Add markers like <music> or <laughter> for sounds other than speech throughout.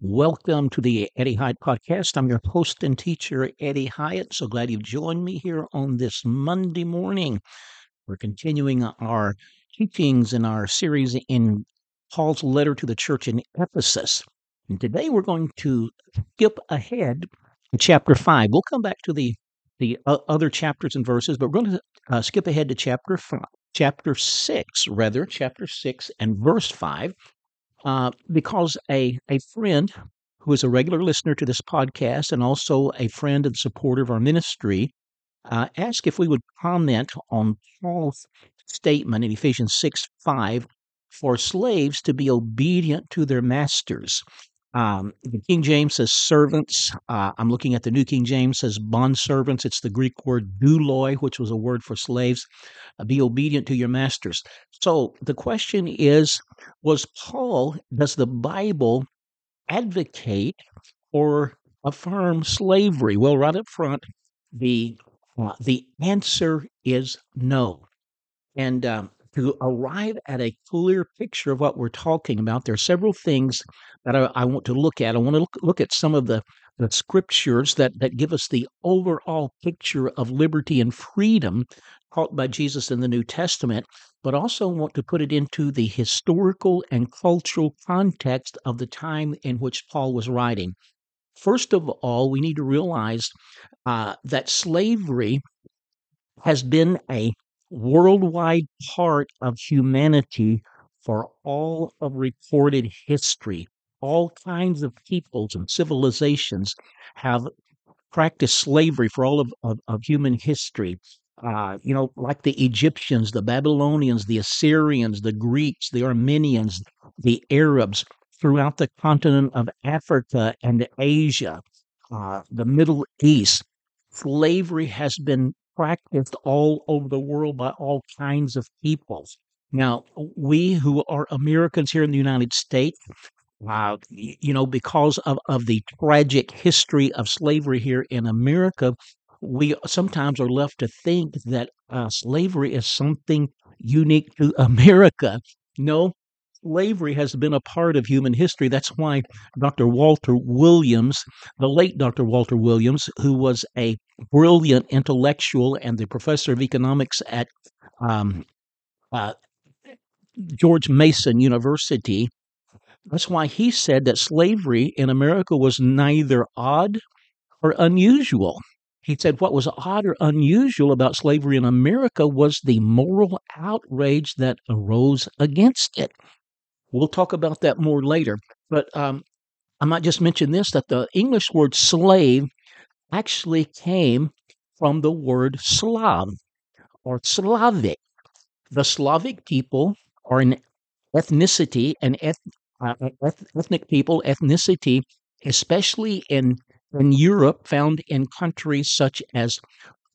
Welcome to the Eddie Hyatt Podcast. I'm your host and teacher, Eddie Hyatt. So glad you've joined me here on this Monday morning. We're continuing our teachings in our series in Paul's letter to the church in Ephesus. And today we're going to skip ahead to chapter 5. We'll come back to the the uh, other chapters and verses, but we're going to uh, skip ahead to chapter 5, chapter 6, rather, chapter 6 and verse 5 uh, because a, a friend who is a regular listener to this podcast and also a friend and supporter of our ministry uh, asked if we would comment on Paul's statement in Ephesians 6 5 for slaves to be obedient to their masters. Um, the King James says servants. Uh, I'm looking at the New King James says bond servants. It's the Greek word douloi, which was a word for slaves. Uh, be obedient to your masters. So the question is, was Paul? Does the Bible advocate or affirm slavery? Well, right up front, the uh, the answer is no. And um, to arrive at a clear picture of what we're talking about, there are several things that I, I want to look at. I want to look, look at some of the, the scriptures that, that give us the overall picture of liberty and freedom taught by Jesus in the New Testament, but also want to put it into the historical and cultural context of the time in which Paul was writing. First of all, we need to realize uh, that slavery has been a worldwide part of humanity for all of recorded history. All kinds of peoples and civilizations have practiced slavery for all of, of, of human history. Uh, you know, like the Egyptians, the Babylonians, the Assyrians, the Greeks, the Armenians, the Arabs throughout the continent of Africa and Asia, uh, the Middle East. Slavery has been practiced all over the world by all kinds of peoples. Now, we who are Americans here in the United States, uh, you know, because of, of the tragic history of slavery here in America, we sometimes are left to think that uh, slavery is something unique to <laughs> America. No, slavery has been a part of human history. That's why Dr. Walter Williams, the late Dr. Walter Williams, who was a brilliant intellectual and the professor of economics at um, uh, George Mason University, that's why he said that slavery in America was neither odd or unusual. He said what was odd or unusual about slavery in America was the moral outrage that arose against it. We'll talk about that more later. But um, I might just mention this that the English word slave actually came from the word Slav or Slavic. The Slavic people are an ethnicity, an eth- uh, ethnic people, ethnicity, especially in, in Europe, found in countries such as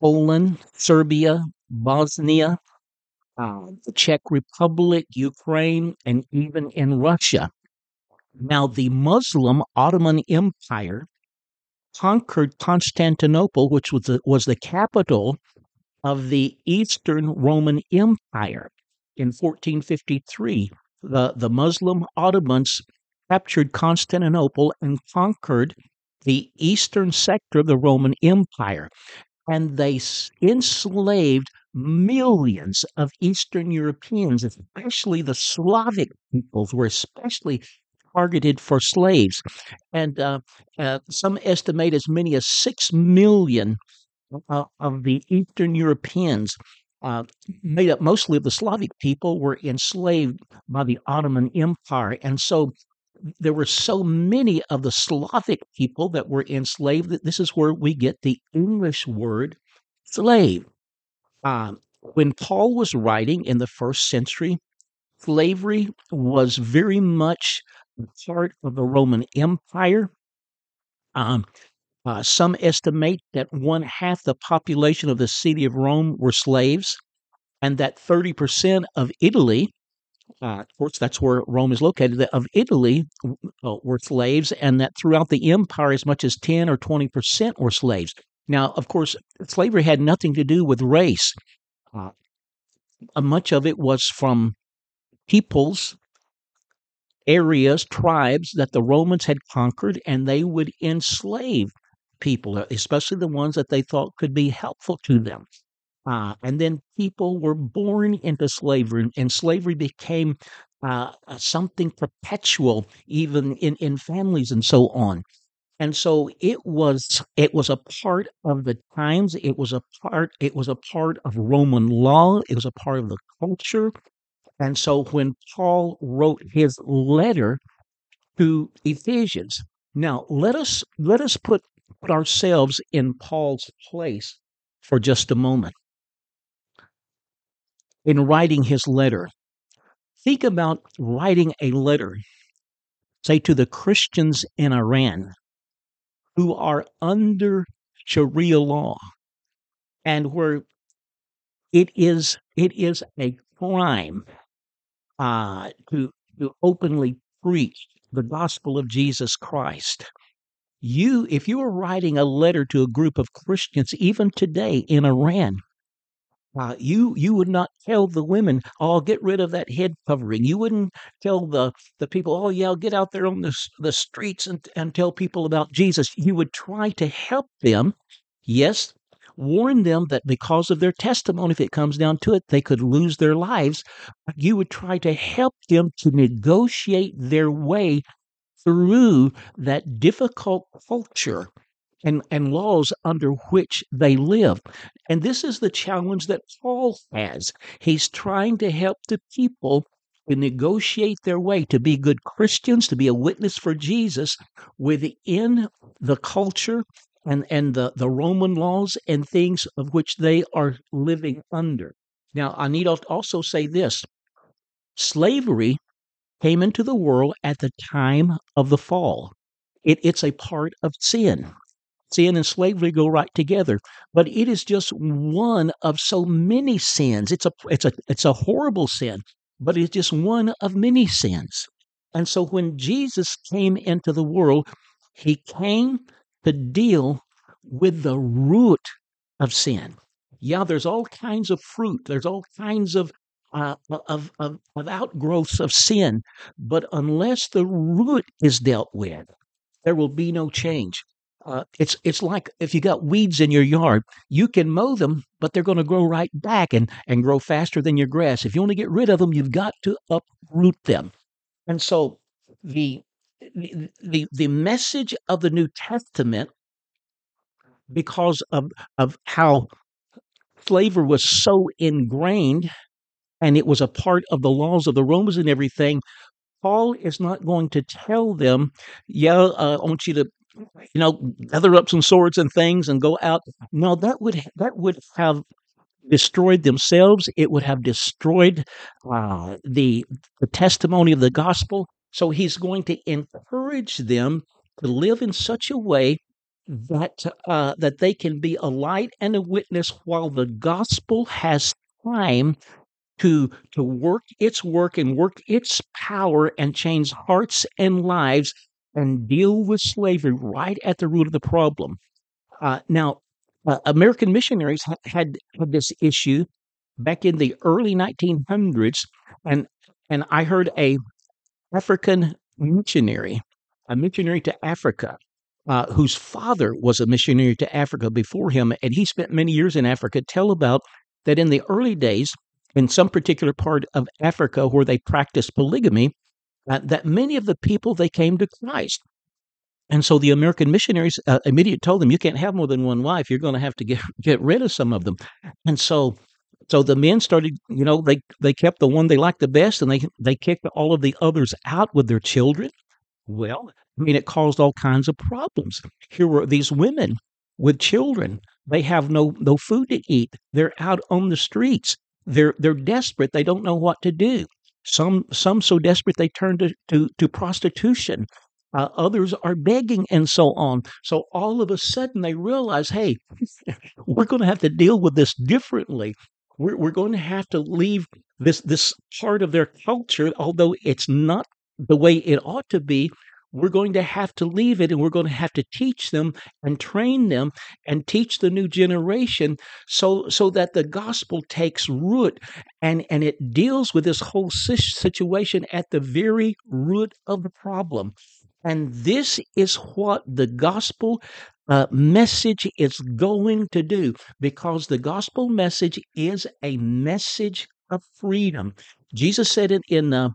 Poland, Serbia, Bosnia, uh, the Czech Republic, Ukraine, and even in Russia. Now, the Muslim Ottoman Empire conquered Constantinople, which was the, was the capital of the Eastern Roman Empire in 1453. The, the Muslim Ottomans captured Constantinople and conquered the eastern sector of the Roman Empire. And they enslaved millions of Eastern Europeans, especially the Slavic peoples, were especially targeted for slaves. And uh, uh, some estimate as many as 6 million uh, of the Eastern Europeans, uh, made up mostly of the Slavic people, were enslaved by the Ottoman Empire. And so there were so many of the Slavic people that were enslaved that this is where we get the English word slave. Um, when Paul was writing in the first century, slavery was very much part of the Roman Empire. Um, uh, some estimate that one half the population of the city of Rome were slaves, and that 30% of Italy, uh, of course, that's where Rome is located, of Italy uh, were slaves, and that throughout the empire, as much as 10 or 20% were slaves. Now, of course, slavery had nothing to do with race. Uh, much of it was from peoples areas, tribes that the Romans had conquered, and they would enslave people, uh, especially the ones that they thought could be helpful to them. Uh, and then people were born into slavery, and slavery became uh, uh, something perpetual, even in, in families and so on. And so it was it was a part of the times. It was a part it was a part of Roman law. It was a part of the culture. And so when Paul wrote his letter to Ephesians, now let us let us put, put ourselves in Paul's place for just a moment. In writing his letter, think about writing a letter, say to the Christians in Iran who are under Sharia law and where it is it is a crime uh, to to openly preach the gospel of Jesus Christ. You, if you are writing a letter to a group of Christians, even today in Iran, uh, you you would not tell the women, "Oh, get rid of that head covering." You wouldn't tell the the people, "Oh, yeah, get out there on the the streets and and tell people about Jesus." You would try to help them. Yes, warn them that because of their testimony, if it comes down to it, they could lose their lives. You would try to help them to negotiate their way through that difficult culture and, and laws under which they live. And this is the challenge that Paul has. He's trying to help the people to negotiate their way to be good Christians, to be a witness for Jesus within the culture and, and the, the Roman laws and things of which they are living under. Now, I need also say this slavery came into the world at the time of the fall. It, it's a part of sin. Sin and slavery go right together, but it is just one of so many sins. It's a it's a it's a horrible sin, but it's just one of many sins. And so when Jesus came into the world, he came to deal with the root of sin. Yeah, there's all kinds of fruit. There's all kinds of uh, of, of, of outgrowths of sin. But unless the root is dealt with, there will be no change. Uh, it's it's like if you got weeds in your yard, you can mow them, but they're going to grow right back and and grow faster than your grass. If you want to get rid of them, you've got to uproot them. And so the the the, message of the New Testament, because of of how slavery was so ingrained, and it was a part of the laws of the Romans and everything. Paul is not going to tell them, yeah, uh, I want you to you know, gather up some swords and things and go out. No, that would that would have destroyed themselves. It would have destroyed uh, the the testimony of the gospel. So he's going to encourage them to live in such a way that uh, that they can be a light and a witness while the gospel has time to to work its work and work its power and change hearts and lives and deal with slavery right at the root of the problem. Uh, now, uh, American missionaries ha- had, had this issue back in the early 1900s, and and I heard a African missionary, a missionary to Africa, uh, whose father was a missionary to Africa before him, and he spent many years in Africa. Tell about that in the early days, in some particular part of Africa where they practiced polygamy, uh, that many of the people they came to Christ. And so the American missionaries uh, immediately told them, "You can't have more than one wife. You're going to have to get <laughs> get rid of some of them." And so, so the men started. You know, they they kept the one they liked the best, and they they kicked all of the others out with their children. Well, I mean, it caused all kinds of problems. Here were these women with children. They have no no food to eat. They're out on the streets. They're they're desperate. They don't know what to do. Some some so desperate they turn to to, to prostitution. Uh, others are begging and so on. So all of a sudden they realize, hey, <laughs> we're going to have to deal with this differently. We're, we're going to have to leave this this part of their culture, although it's not the way it ought to be. We're going to have to leave it and we're going to have to teach them and train them and teach the new generation so so that the gospel takes root and and it deals with this whole situation at the very root of the problem and this is what the gospel uh, message is going to do because the gospel message is a message of freedom. Jesus said it in uh,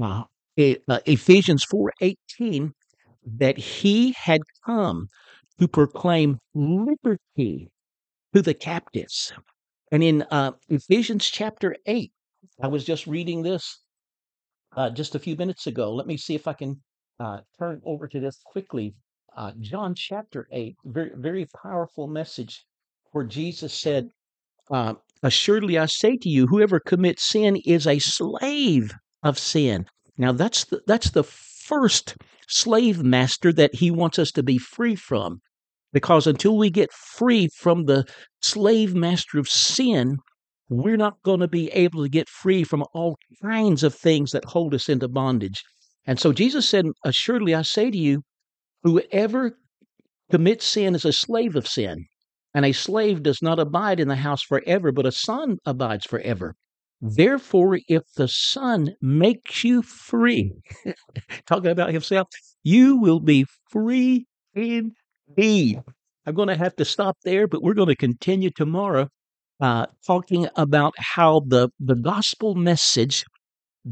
uh, Ephesians 4:18 that he had come to proclaim liberty to the captives. And in uh, Ephesians chapter 8, I was just reading this uh, just a few minutes ago. Let me see if I can uh, turn over to this quickly. Uh, John chapter 8, very, very powerful message where Jesus said, uh, Assuredly I say to you, whoever commits sin is a slave of sin. Now that's the, that's the first slave master that he wants us to be free from. Because until we get free from the slave master of sin, we're not going to be able to get free from all kinds of things that hold us into bondage. And so Jesus said, Assuredly I say to you, whoever commits sin is a slave of sin. And a slave does not abide in the house forever, but a son abides forever. Therefore, if the Son makes you free, <laughs> talking about Himself, you will be free indeed. I'm going to have to stop there, but we're going to continue tomorrow uh, talking about how the, the gospel message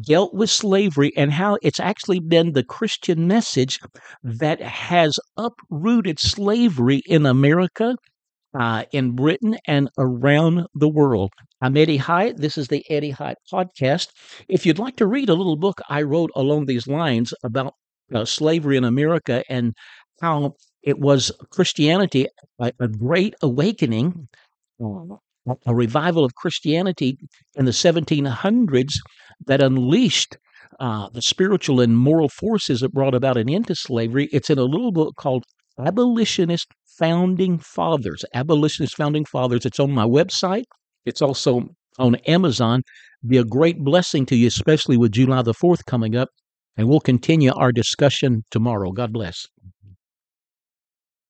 dealt with slavery and how it's actually been the Christian message that has uprooted slavery in America, uh, in Britain, and around the world. I'm Eddie Hyatt. This is the Eddie Hyatt Podcast. If you'd like to read a little book I wrote along these lines about uh, slavery in America and how it was Christianity, a, a great awakening, a revival of Christianity in the 1700s that unleashed uh, the spiritual and moral forces that brought about an end to slavery. It's in a little book called Abolitionist Founding Fathers. Abolitionist Founding Fathers. It's on my website. It's also on Amazon. Be a great blessing to you, especially with July the 4th coming up. And we'll continue our discussion tomorrow. God bless.